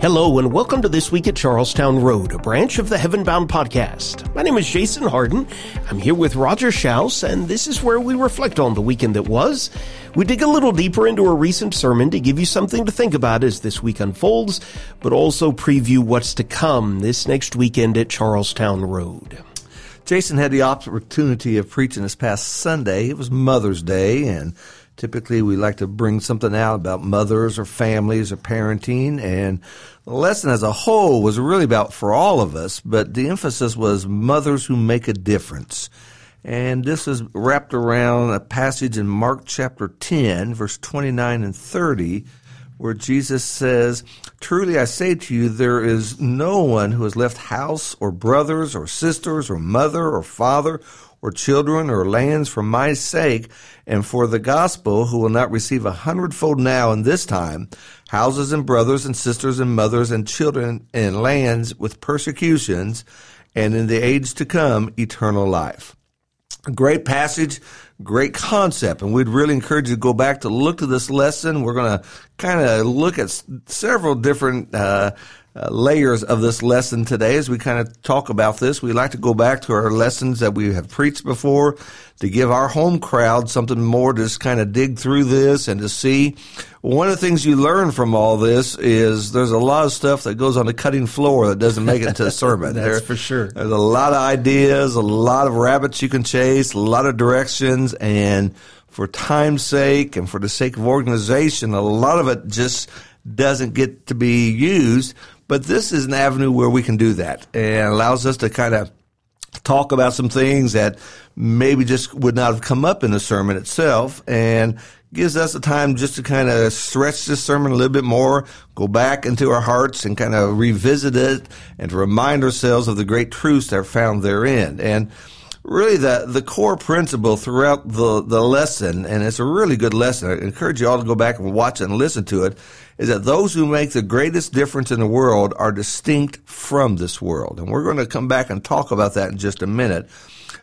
Hello, and welcome to This Week at Charlestown Road, a branch of the Heavenbound podcast. My name is Jason Harden. I'm here with Roger Schaus, and this is where we reflect on the weekend that was. We dig a little deeper into a recent sermon to give you something to think about as this week unfolds, but also preview what's to come this next weekend at Charlestown Road. Jason had the opportunity of preaching this past Sunday. It was Mother's Day, and Typically, we like to bring something out about mothers or families or parenting, and the lesson as a whole was really about for all of us, but the emphasis was mothers who make a difference. And this is wrapped around a passage in Mark chapter 10, verse 29 and 30, where Jesus says, Truly I say to you, there is no one who has left house or brothers or sisters or mother or father or children or lands for my sake and for the gospel who will not receive a hundredfold now in this time houses and brothers and sisters and mothers and children and lands with persecutions and in the age to come eternal life. A great passage great concept and we'd really encourage you to go back to look to this lesson. We're going to kind of look at several different uh, uh, layers of this lesson today as we kind of talk about this. We like to go back to our lessons that we have preached before to give our home crowd something more to just kind of dig through this and to see. One of the things you learn from all this is there's a lot of stuff that goes on the cutting floor that doesn't make it to a sermon. That's there, for sure. There's a lot of ideas, a lot of rabbits you can chase, a lot of directions, and for time's sake and for the sake of organization, a lot of it just doesn't get to be used. But this is an avenue where we can do that and allows us to kind of talk about some things that maybe just would not have come up in the sermon itself and gives us a time just to kind of stretch this sermon a little bit more, go back into our hearts and kind of revisit it and to remind ourselves of the great truths that are found therein. And really the, the core principle throughout the, the lesson, and it's a really good lesson. I encourage you all to go back and watch and listen to it, is that those who make the greatest difference in the world are distinct from this world. And we're going to come back and talk about that in just a minute.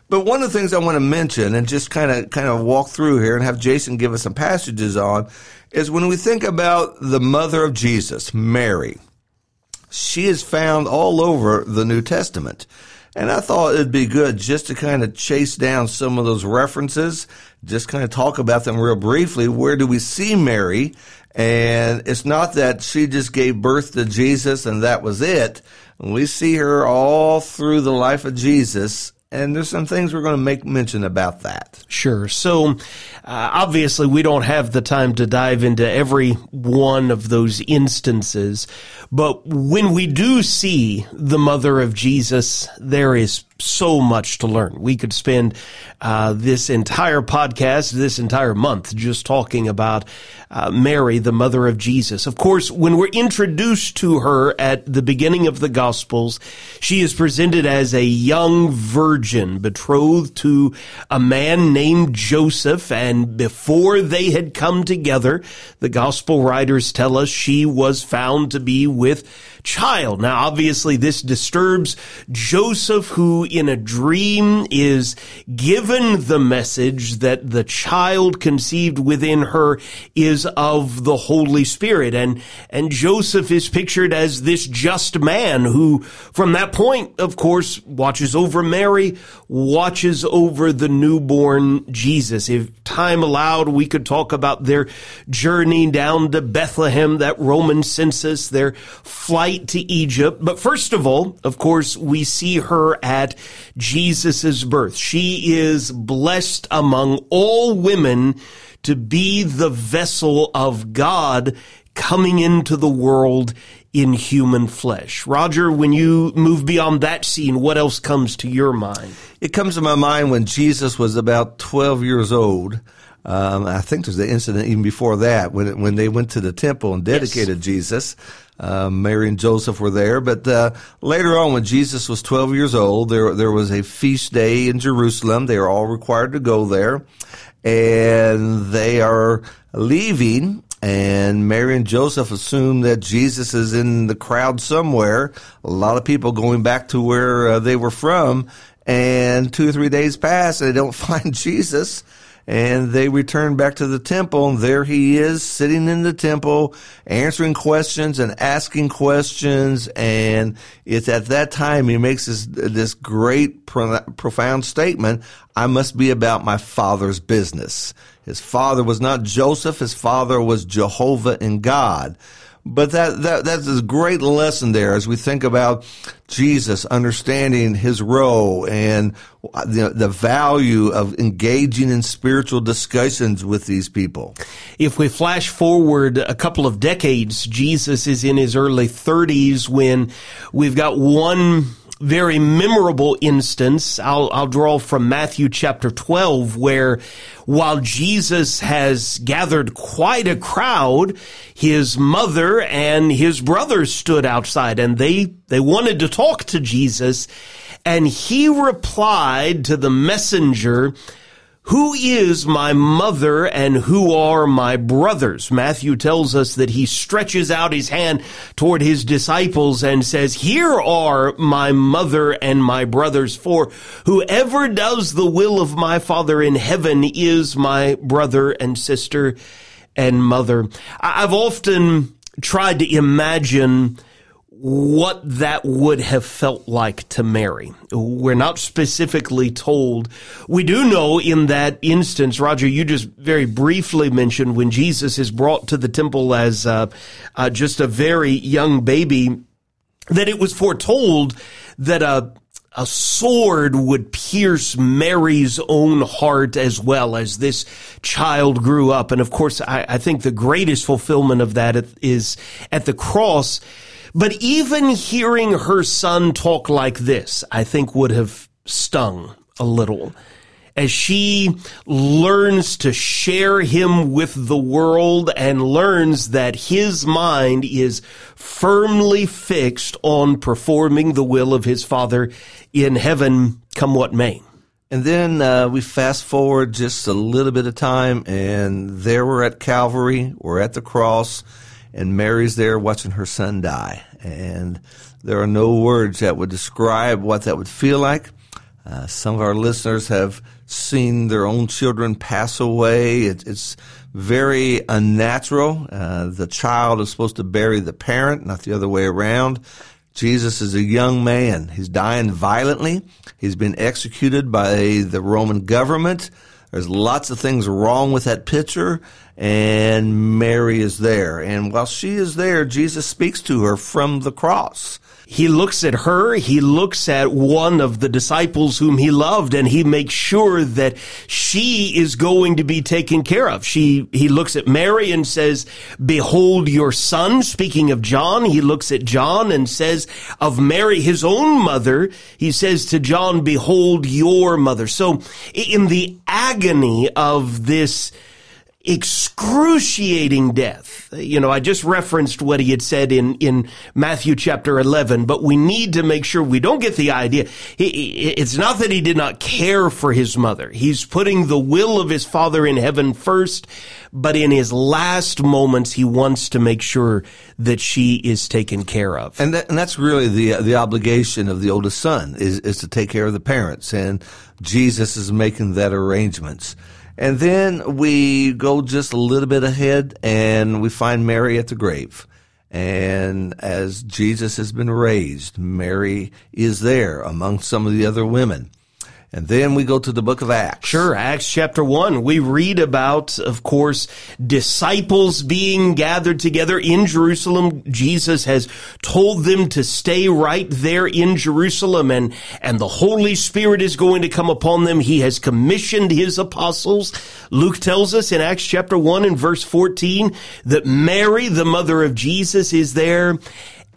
But one of the things I want to mention and just kind of kind of walk through here and have Jason give us some passages on is when we think about the mother of Jesus, Mary. She is found all over the New Testament. And I thought it'd be good just to kind of chase down some of those references, just kind of talk about them real briefly. Where do we see Mary? And it's not that she just gave birth to Jesus and that was it. We see her all through the life of Jesus and there's some things we're going to make mention about that. Sure. So, uh, obviously, we don't have the time to dive into every one of those instances, but when we do see the mother of Jesus, there is so much to learn. We could spend uh, this entire podcast, this entire month, just talking about uh, Mary, the mother of Jesus. Of course, when we're introduced to her at the beginning of the Gospels, she is presented as a young virgin betrothed to a man named Joseph. And before they had come together, the Gospel writers tell us she was found to be with child. Now, obviously, this disturbs Joseph, who in a dream is given the message that the child conceived within her is of the Holy Spirit. And, and Joseph is pictured as this just man who, from that point, of course, watches over Mary, watches over the newborn Jesus. If time allowed, we could talk about their journey down to Bethlehem, that Roman census, their flight flight to Egypt. But first of all, of course, we see her at Jesus' birth. She is blessed among all women to be the vessel of God coming into the world in human flesh. Roger, when you move beyond that scene, what else comes to your mind? It comes to my mind when Jesus was about 12 years old. Um, I think there's the incident even before that when when they went to the temple and dedicated yes. Jesus. Uh, Mary and Joseph were there, but uh, later on, when Jesus was 12 years old, there there was a feast day in Jerusalem. They are all required to go there, and they are leaving. And Mary and Joseph assume that Jesus is in the crowd somewhere. A lot of people going back to where uh, they were from, and two or three days pass and they don't find Jesus and they return back to the temple and there he is sitting in the temple answering questions and asking questions. And it's at that time he makes this this great pro- profound statement I must be about my father's business. His father was not Joseph. His father was Jehovah and God but that, that that's a great lesson there as we think about Jesus understanding his role and the, the value of engaging in spiritual discussions with these people. If we flash forward a couple of decades, Jesus is in his early 30s when we've got one very memorable instance. I'll, I'll draw from Matthew chapter 12 where while Jesus has gathered quite a crowd, his mother and his brothers stood outside and they, they wanted to talk to Jesus and he replied to the messenger, who is my mother and who are my brothers? Matthew tells us that he stretches out his hand toward his disciples and says, here are my mother and my brothers, for whoever does the will of my father in heaven is my brother and sister and mother. I've often tried to imagine what that would have felt like to Mary. We're not specifically told. We do know in that instance, Roger, you just very briefly mentioned when Jesus is brought to the temple as uh, uh, just a very young baby, that it was foretold that a a sword would pierce Mary's own heart as well as this child grew up. And of course, I, I think the greatest fulfillment of that is at the cross but even hearing her son talk like this, I think would have stung a little as she learns to share him with the world and learns that his mind is firmly fixed on performing the will of his father in heaven, come what may. And then uh, we fast forward just a little bit of time, and there we're at Calvary, we're at the cross, and Mary's there watching her son die. And there are no words that would describe what that would feel like. Uh, some of our listeners have seen their own children pass away. It, it's very unnatural. Uh, the child is supposed to bury the parent, not the other way around. Jesus is a young man. He's dying violently. He's been executed by the Roman government. There's lots of things wrong with that picture, and Mary is there. And while she is there, Jesus speaks to her from the cross. He looks at her, he looks at one of the disciples whom he loved, and he makes sure that she is going to be taken care of. She, he looks at Mary and says, behold your son. Speaking of John, he looks at John and says of Mary, his own mother, he says to John, behold your mother. So in the agony of this excruciating death. You know, I just referenced what he had said in, in Matthew chapter 11, but we need to make sure we don't get the idea. He, it's not that he did not care for his mother. He's putting the will of his father in heaven first, but in his last moments, he wants to make sure that she is taken care of. And, that, and that's really the, the obligation of the oldest son is, is to take care of the parents. And Jesus is making that arrangements. And then we go just a little bit ahead and we find Mary at the grave. And as Jesus has been raised, Mary is there among some of the other women. And then we go to the book of Acts. Sure, Acts chapter 1. We read about, of course, disciples being gathered together in Jerusalem. Jesus has told them to stay right there in Jerusalem and, and the Holy Spirit is going to come upon them. He has commissioned his apostles. Luke tells us in Acts chapter 1 and verse 14 that Mary, the mother of Jesus, is there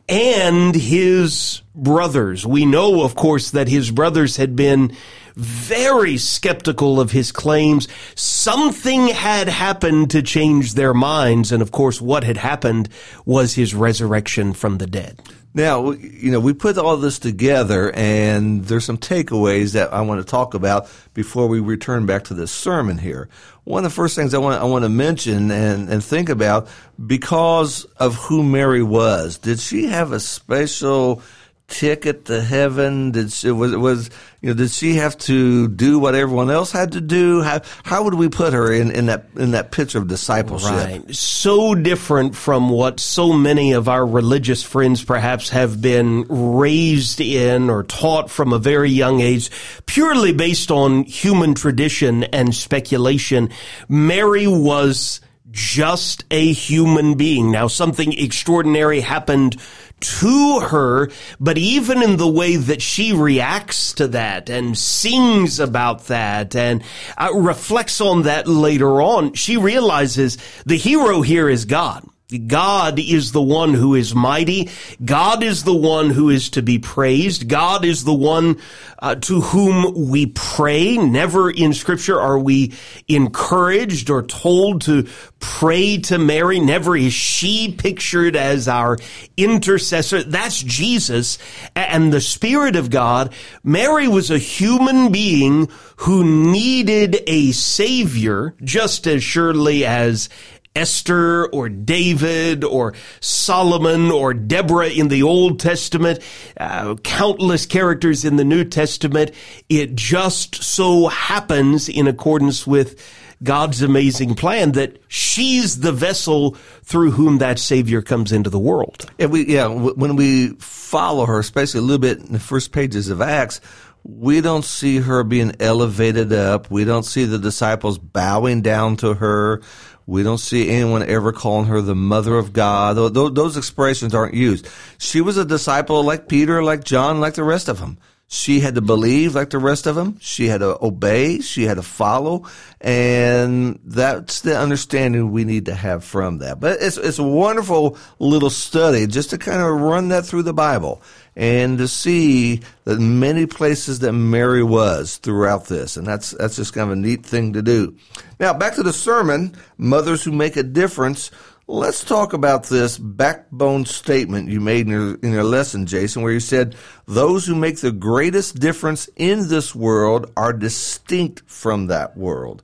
and his brothers. We know, of course, that his brothers had been very skeptical of his claims. Something had happened to change their minds. And of course, what had happened was his resurrection from the dead. Now, you know, we put all this together and there's some takeaways that I want to talk about before we return back to this sermon here. One of the first things I want, I want to mention and, and think about because of who Mary was, did she have a special ticket to heaven? Did she, was was you know did she have to do what everyone else had to do? How how would we put her in, in that in that picture of discipleship? Right. So different from what so many of our religious friends perhaps have been raised in or taught from a very young age, purely based on human tradition and speculation. Mary was just a human being. Now something extraordinary happened to her, but even in the way that she reacts to that and sings about that and uh, reflects on that later on, she realizes the hero here is God. God is the one who is mighty. God is the one who is to be praised. God is the one uh, to whom we pray. Never in scripture are we encouraged or told to pray to Mary. Never is she pictured as our intercessor. That's Jesus and the Spirit of God. Mary was a human being who needed a savior just as surely as Esther or David or Solomon or Deborah in the Old Testament, uh, countless characters in the New Testament. It just so happens in accordance with God's amazing plan that she's the vessel through whom that Savior comes into the world. And we, yeah, when we follow her, especially a little bit in the first pages of Acts, we don't see her being elevated up. We don't see the disciples bowing down to her. We don't see anyone ever calling her the mother of God. Those, expressions aren't used. She was a disciple like Peter, like John, like the rest of them. She had to believe like the rest of them. She had to obey. She had to follow. And that's the understanding we need to have from that. But it's, it's a wonderful little study just to kind of run that through the Bible and to see the many places that Mary was throughout this. And that's, that's just kind of a neat thing to do. Now, back to the sermon, Mothers Who Make a Difference. Let's talk about this backbone statement you made in your, in your lesson, Jason, where you said, those who make the greatest difference in this world are distinct from that world.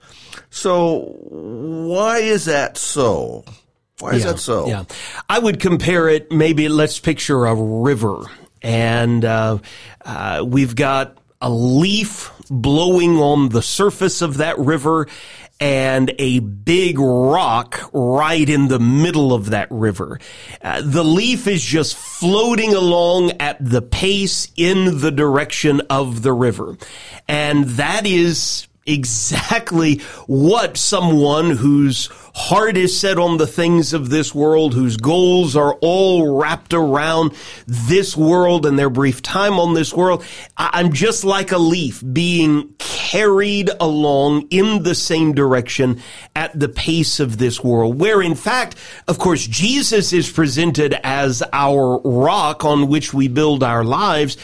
So why is that so? Why is yeah, that so? Yeah. I would compare it, maybe let's picture a river and uh, uh, we've got a leaf blowing on the surface of that river and a big rock right in the middle of that river. Uh, the leaf is just floating along at the pace in the direction of the river. And that is exactly what someone whose heart is set on the things of this world, whose goals are all wrapped around this world and their brief time on this world. I'm just like a leaf being carried along in the same direction at the pace of this world, where in fact, of course, Jesus is presented as our rock on which we build our lives.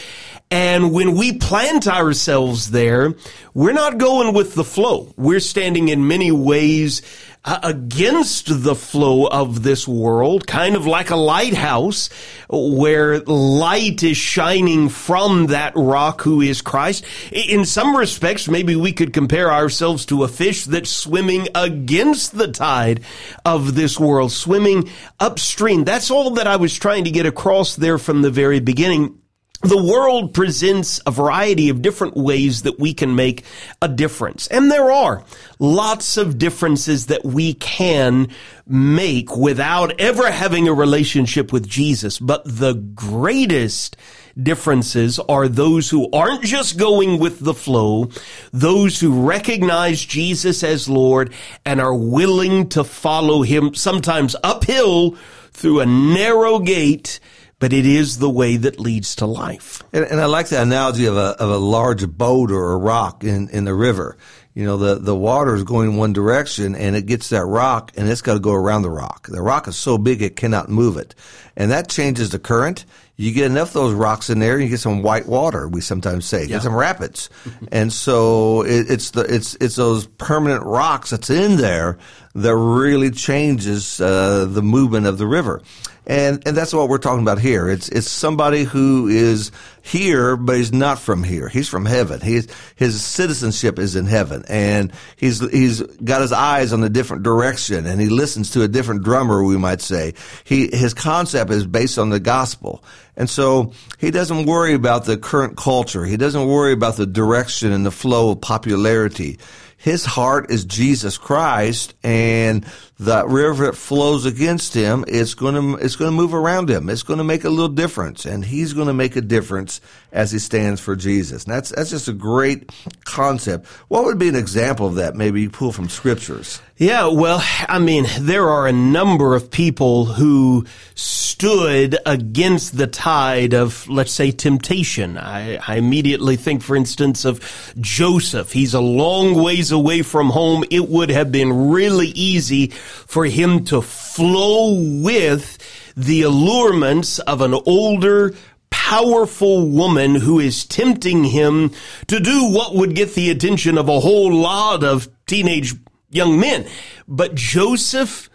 And when we plant ourselves there, we're not going with the flow. We're standing in many ways uh, against the flow of this world, kind of like a lighthouse where light is shining from that rock who is Christ. In some respects, maybe we could compare ourselves to a fish that's swimming against the tide of this world, swimming upstream. That's all that I was trying to get across there from the very beginning the world presents a variety of different ways that we can make a difference. And there are lots of differences that we can make without ever having a relationship with Jesus. But the greatest differences are those who aren't just going with the flow, those who recognize Jesus as Lord and are willing to follow him sometimes uphill through a narrow gate but it is the way that leads to life. And, and, I like the analogy of a, of a large boat or a rock in, in the river. You know, the, the water is going one direction and it gets that rock and it's got to go around the rock. The rock is so big it cannot move it. And that changes the current. You get enough of those rocks in there, you get some white water, we sometimes say. Yeah. Get some rapids. and so it, it's the, it's, it's those permanent rocks that's in there that really changes uh, the movement of the river. And, and that's what we're talking about here. It's, it's somebody who is here, but he's not from here. He's from heaven. He's, his citizenship is in heaven and he's, he's got his eyes on a different direction and he listens to a different drummer, we might say. He, his concept is based on the gospel. And so he doesn't worry about the current culture. He doesn't worry about the direction and the flow of popularity his heart is Jesus Christ and the river that flows against him, it's going to, it's going to move around him. It's going to make a little difference and he's going to make a difference as he stands for Jesus. And that's, that's just a great concept. What would be an example of that? Maybe you pull from scriptures. Yeah, well, I mean, there are a number of people who stood against the tide of, let's say, temptation. I, I, immediately think, for instance, of Joseph. He's a long ways away from home. It would have been really easy for him to flow with the allurements of an older, powerful woman who is tempting him to do what would get the attention of a whole lot of teenage young men. But Joseph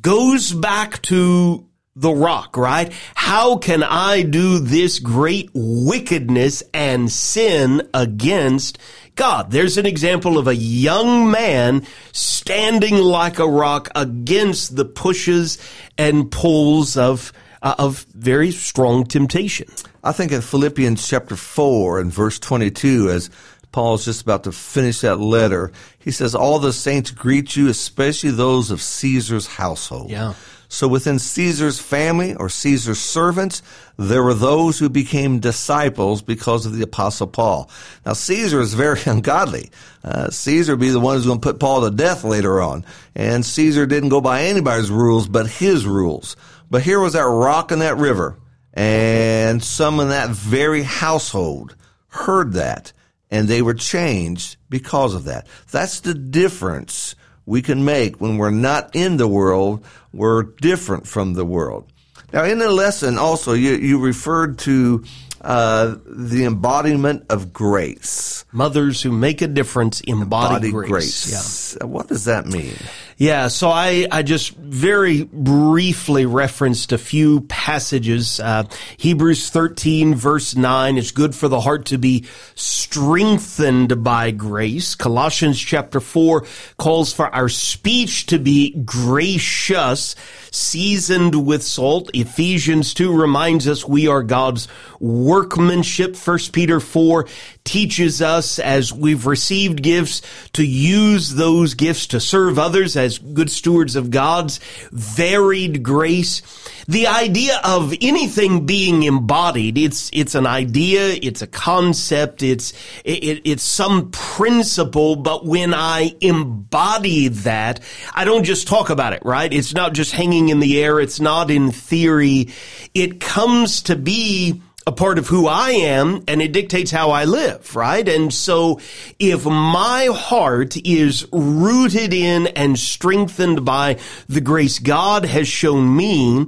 goes back to the rock, right? How can I do this great wickedness and sin against God? There's an example of a young man standing like a rock against the pushes and pulls of uh, of very strong temptation. I think in Philippians chapter 4 and verse 22 as Paul's just about to finish that letter. He says, All the saints greet you, especially those of Caesar's household. Yeah. So within Caesar's family or Caesar's servants, there were those who became disciples because of the apostle Paul. Now Caesar is very ungodly. Uh, Caesar be the one who's going to put Paul to death later on. And Caesar didn't go by anybody's rules but his rules. But here was that rock in that river and some in that very household heard that and they were changed because of that. That's the difference we can make when we're not in the world. We're different from the world. Now, in the lesson, also, you, you referred to uh, the embodiment of grace. Mothers who make a difference embody, grace. grace. Yeah. What does that mean? Yeah, so I, I just very briefly referenced a few passages. Uh, Hebrews 13 verse 9, it's good for the heart to be strengthened by grace. Colossians chapter 4 calls for our speech to be gracious, seasoned with salt. Ephesians 2 reminds us we are God's workmanship. 1 Peter 4 teaches us as we've received gifts to use those gifts to serve others as good stewards of God's varied grace. The idea of anything being embodied, it's, it's an idea, it's a concept, it's, it, it's some principle, but when I embody that, I don't just talk about it, right? It's not just hanging in the air. It's not in theory. It comes to be a part of who I am and it dictates how I live, right? And so if my heart is rooted in and strengthened by the grace God has shown me,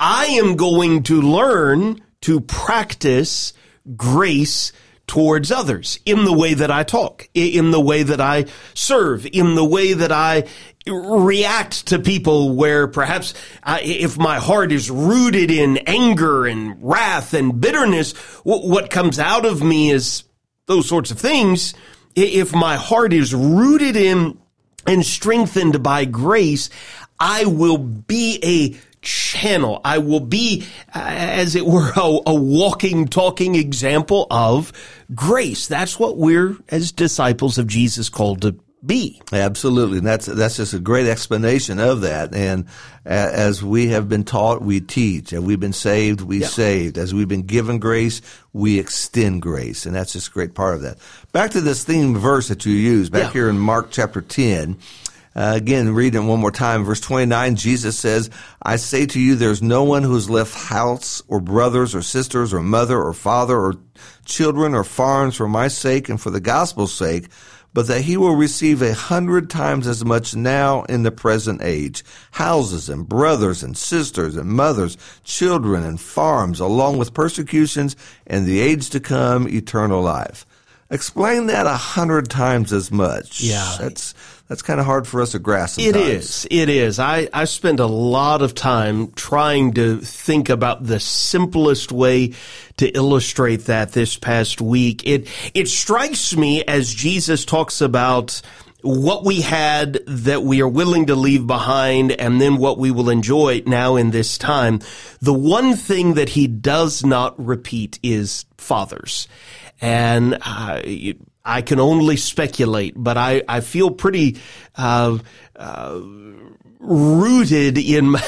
I am going to learn to practice grace towards others in the way that I talk, in the way that I serve, in the way that I react to people where perhaps uh, if my heart is rooted in anger and wrath and bitterness, w- what comes out of me is those sorts of things. If my heart is rooted in and strengthened by grace, I will be a channel. I will be, as it were, a, a, walking, talking example of grace. That's what we're, as disciples of Jesus, called to be. Absolutely. And that's, that's just a great explanation of that. And as we have been taught, we teach. As we've been saved, we yeah. saved. As we've been given grace, we extend grace. And that's just a great part of that. Back to this theme verse that you use back yeah. here in Mark chapter 10. Uh, again, reading it one more time. Verse 29, Jesus says, I say to you, there's no one who has left house or brothers or sisters or mother or father or children or farms for my sake and for the gospel's sake but that he will receive a hundred times as much now in the present age, houses and brothers and sisters and mothers, children and farms, along with persecutions and the age to come, eternal life. Explain that a hundred times as much. Yeah. That's that's kind of hard for us to grasp. It sometimes. is. It is. I, I spend a lot of time trying to think about the simplest way to illustrate that this past week. It, it strikes me as Jesus talks about what we had that we are willing to leave behind and then what we will enjoy now in this time. The one thing that he does not repeat is fathers. And, uh, I can only speculate, but I, I feel pretty, uh, uh, rooted in my,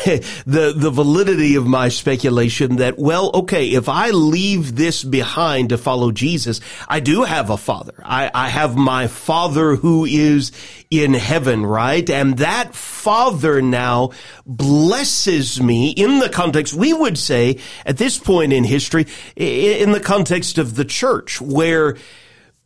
the the validity of my speculation that well okay if I leave this behind to follow Jesus I do have a father. I, I have my father who is in heaven right? And that father now blesses me in the context we would say at this point in history in the context of the church where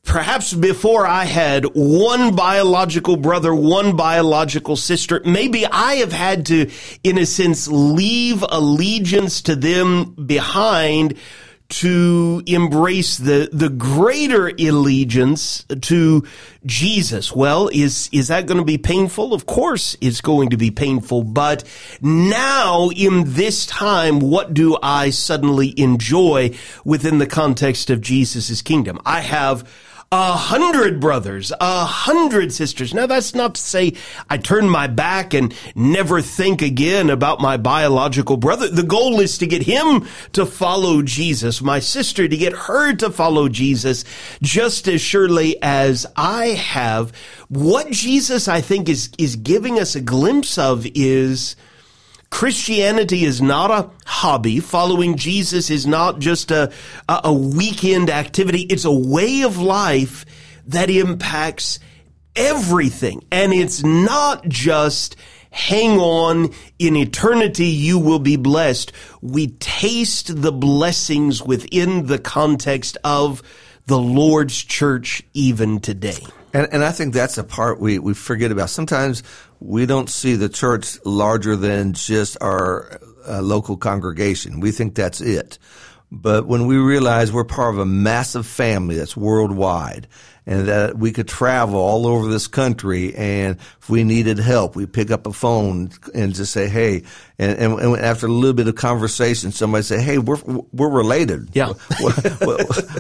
Perhaps before I had one biological brother, one biological sister, maybe I have had to, in a sense, leave allegiance to them behind to embrace the, the greater allegiance to Jesus. Well, is, is that going to be painful? Of course it's going to be painful, but now in this time, what do I suddenly enjoy within the context of Jesus' kingdom? I have a hundred brothers, a hundred sisters. Now that's not to say I turn my back and never think again about my biological brother. The goal is to get him to follow Jesus, my sister to get her to follow Jesus just as surely as I have. What Jesus I think is, is giving us a glimpse of is Christianity is not a hobby. Following Jesus is not just a, a weekend activity. It's a way of life that impacts everything. And it's not just hang on in eternity you will be blessed. We taste the blessings within the context of the Lord's church even today. And, and I think that's a part we, we forget about. Sometimes we don't see the church larger than just our uh, local congregation. We think that's it. But when we realize we're part of a massive family that's worldwide and that we could travel all over this country and if we needed help, we pick up a phone and just say, hey, and, and, and after a little bit of conversation, somebody say, hey, we're, we're related. Yeah. we're,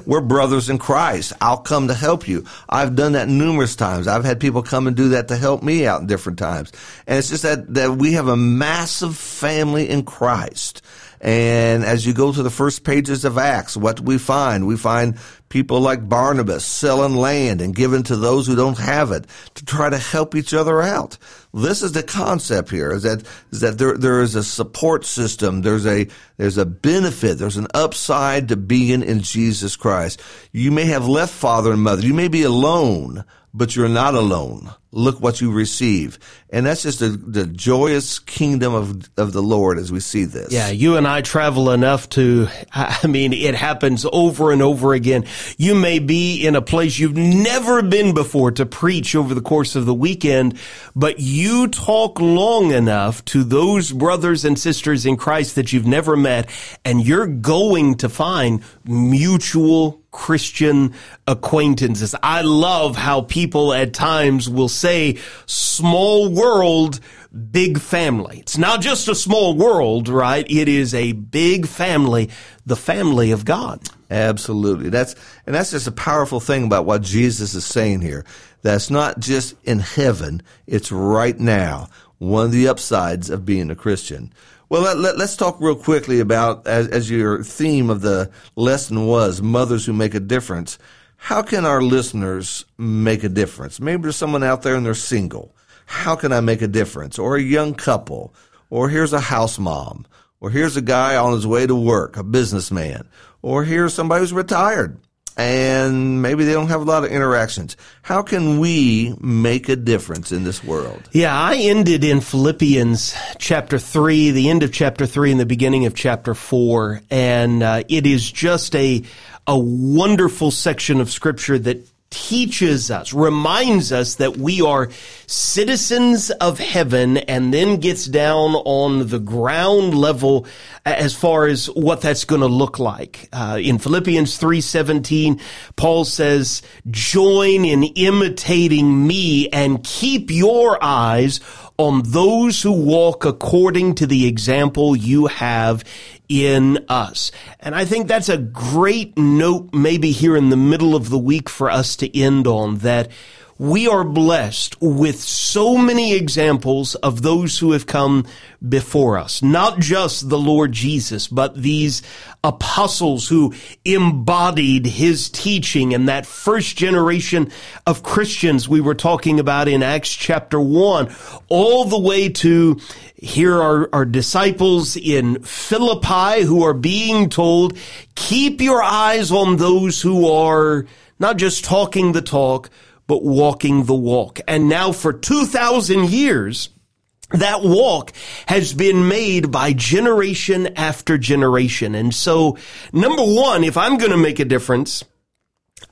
we're brothers in Christ. I'll come to help you. I've done that numerous times. I've had people come and do that to help me out in different times. And it's just that, that we have a massive family in Christ. And as you go to the first pages of Acts, what do we find? We find people like Barnabas selling land and giving to those who don't have it to try to help each other out. This is the concept here is that, is that there, there is a support system. There's a, there's a benefit. There's an upside to being in Jesus Christ. You may have left father and mother. You may be alone, but you're not alone. Look what you receive. And that's just the, the joyous kingdom of, of the Lord as we see this. Yeah, you and I travel enough to, I mean, it happens over and over again. You may be in a place you've never been before to preach over the course of the weekend, but you talk long enough to those brothers and sisters in Christ that you've never met, and you're going to find mutual Christian acquaintances. I love how people at times will say small world, big family. It's not just a small world, right? It is a big family, the family of God. Absolutely. That's, and that's just a powerful thing about what Jesus is saying here. That's not just in heaven. It's right now. One of the upsides of being a Christian. Well, let, us let, talk real quickly about, as, as your theme of the lesson was, mothers who make a difference. How can our listeners make a difference? Maybe there's someone out there and they're single. How can I make a difference? Or a young couple. Or here's a house mom. Or here's a guy on his way to work, a businessman. Or here's somebody who's retired and maybe they don't have a lot of interactions. How can we make a difference in this world? Yeah, I ended in Philippians chapter 3, the end of chapter 3 and the beginning of chapter 4, and uh, it is just a a wonderful section of scripture that teaches us, reminds us that we are citizens of heaven and then gets down on the ground level as far as what that's going to look like. Uh, in Philippians 3:17, Paul says, "Join in imitating me and keep your eyes on those who walk according to the example you have in us. And I think that's a great note maybe here in the middle of the week for us to end on that we are blessed with so many examples of those who have come before us. Not just the Lord Jesus, but these apostles who embodied his teaching and that first generation of Christians we were talking about in Acts chapter one, all the way to here are our disciples in Philippi who are being told, keep your eyes on those who are not just talking the talk, but walking the walk. And now for 2,000 years, that walk has been made by generation after generation. And so, number one, if I'm going to make a difference,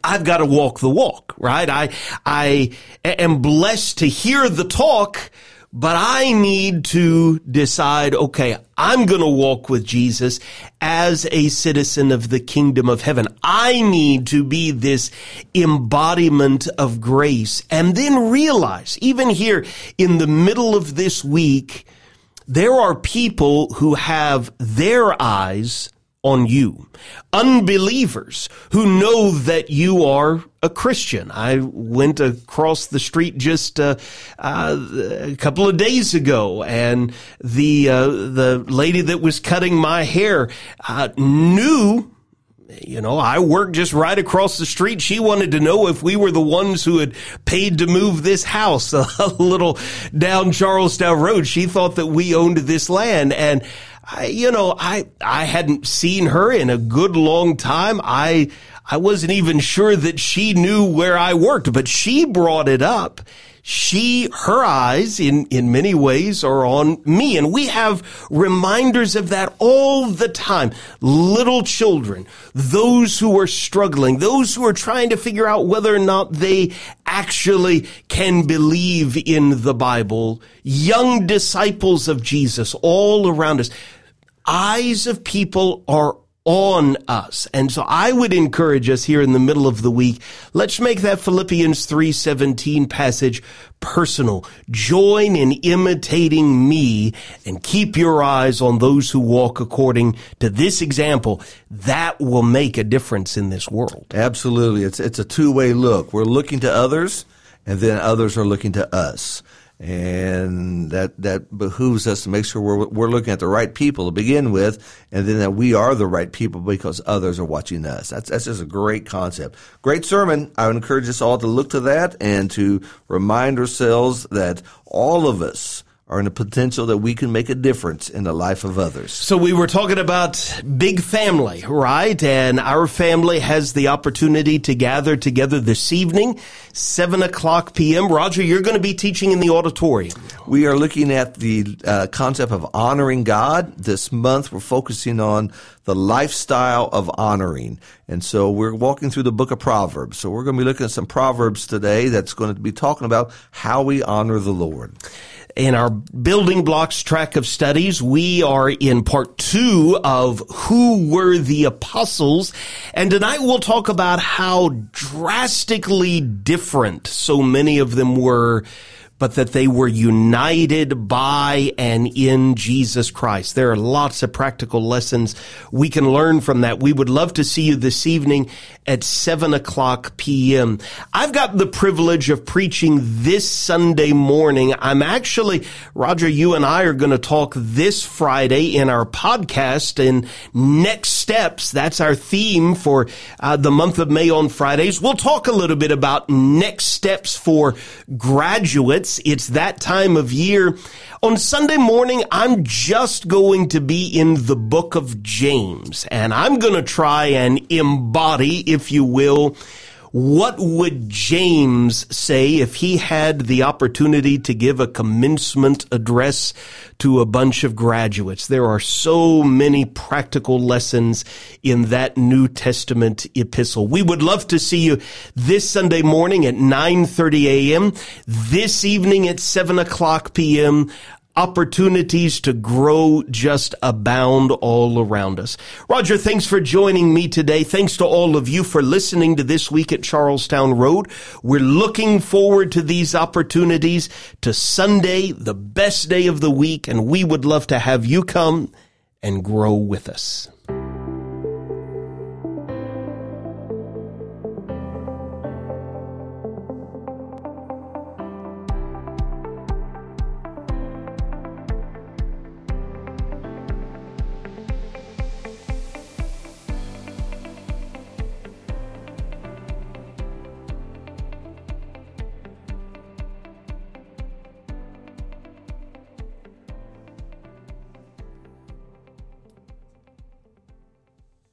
I've got to walk the walk, right? I, I am blessed to hear the talk, but I need to decide, okay, I'm going to walk with Jesus as a citizen of the kingdom of heaven. I need to be this embodiment of grace and then realize, even here in the middle of this week, there are people who have their eyes on you. Unbelievers who know that you are a Christian. I went across the street just uh, uh, a couple of days ago, and the uh, the lady that was cutting my hair uh, knew you know, I worked just right across the street. She wanted to know if we were the ones who had paid to move this house a little down Charlestown Road. She thought that we owned this land. And I, you know, I, I hadn't seen her in a good long time. I, I wasn't even sure that she knew where I worked, but she brought it up. She, her eyes in, in many ways are on me. And we have reminders of that all the time. Little children, those who are struggling, those who are trying to figure out whether or not they actually can believe in the Bible, young disciples of Jesus all around us eyes of people are on us. And so I would encourage us here in the middle of the week, let's make that Philippians 3:17 passage personal. Join in imitating me and keep your eyes on those who walk according to this example. That will make a difference in this world. Absolutely. It's it's a two-way look. We're looking to others and then others are looking to us and that that behooves us to make sure we're we're looking at the right people to begin with, and then that we are the right people because others are watching us. That's that's just a great concept, great sermon. I would encourage us all to look to that and to remind ourselves that all of us are in a potential that we can make a difference in the life of others. So we were talking about big family, right? And our family has the opportunity to gather together this evening, 7 o'clock p.m. Roger, you're going to be teaching in the auditorium. We are looking at the uh, concept of honoring God. This month we're focusing on the lifestyle of honoring. And so we're walking through the book of Proverbs. So we're going to be looking at some Proverbs today that's going to be talking about how we honor the Lord in our building blocks track of studies, we are in part two of who were the apostles. And tonight we'll talk about how drastically different so many of them were but that they were united by and in Jesus Christ. There are lots of practical lessons we can learn from that. We would love to see you this evening at 7 o'clock p.m. I've got the privilege of preaching this Sunday morning. I'm actually, Roger, you and I are going to talk this Friday in our podcast and next steps. That's our theme for uh, the month of May on Fridays. We'll talk a little bit about next steps for graduates it's, it's that time of year. On Sunday morning, I'm just going to be in the book of James and I'm going to try and embody, if you will, what would James say if he had the opportunity to give a commencement address to a bunch of graduates? There are so many practical lessons in that New Testament epistle. We would love to see you this Sunday morning at 9.30 a.m., this evening at 7 o'clock p.m., opportunities to grow just abound all around us. Roger, thanks for joining me today. Thanks to all of you for listening to This Week at Charlestown Road. We're looking forward to these opportunities to Sunday, the best day of the week, and we would love to have you come and grow with us.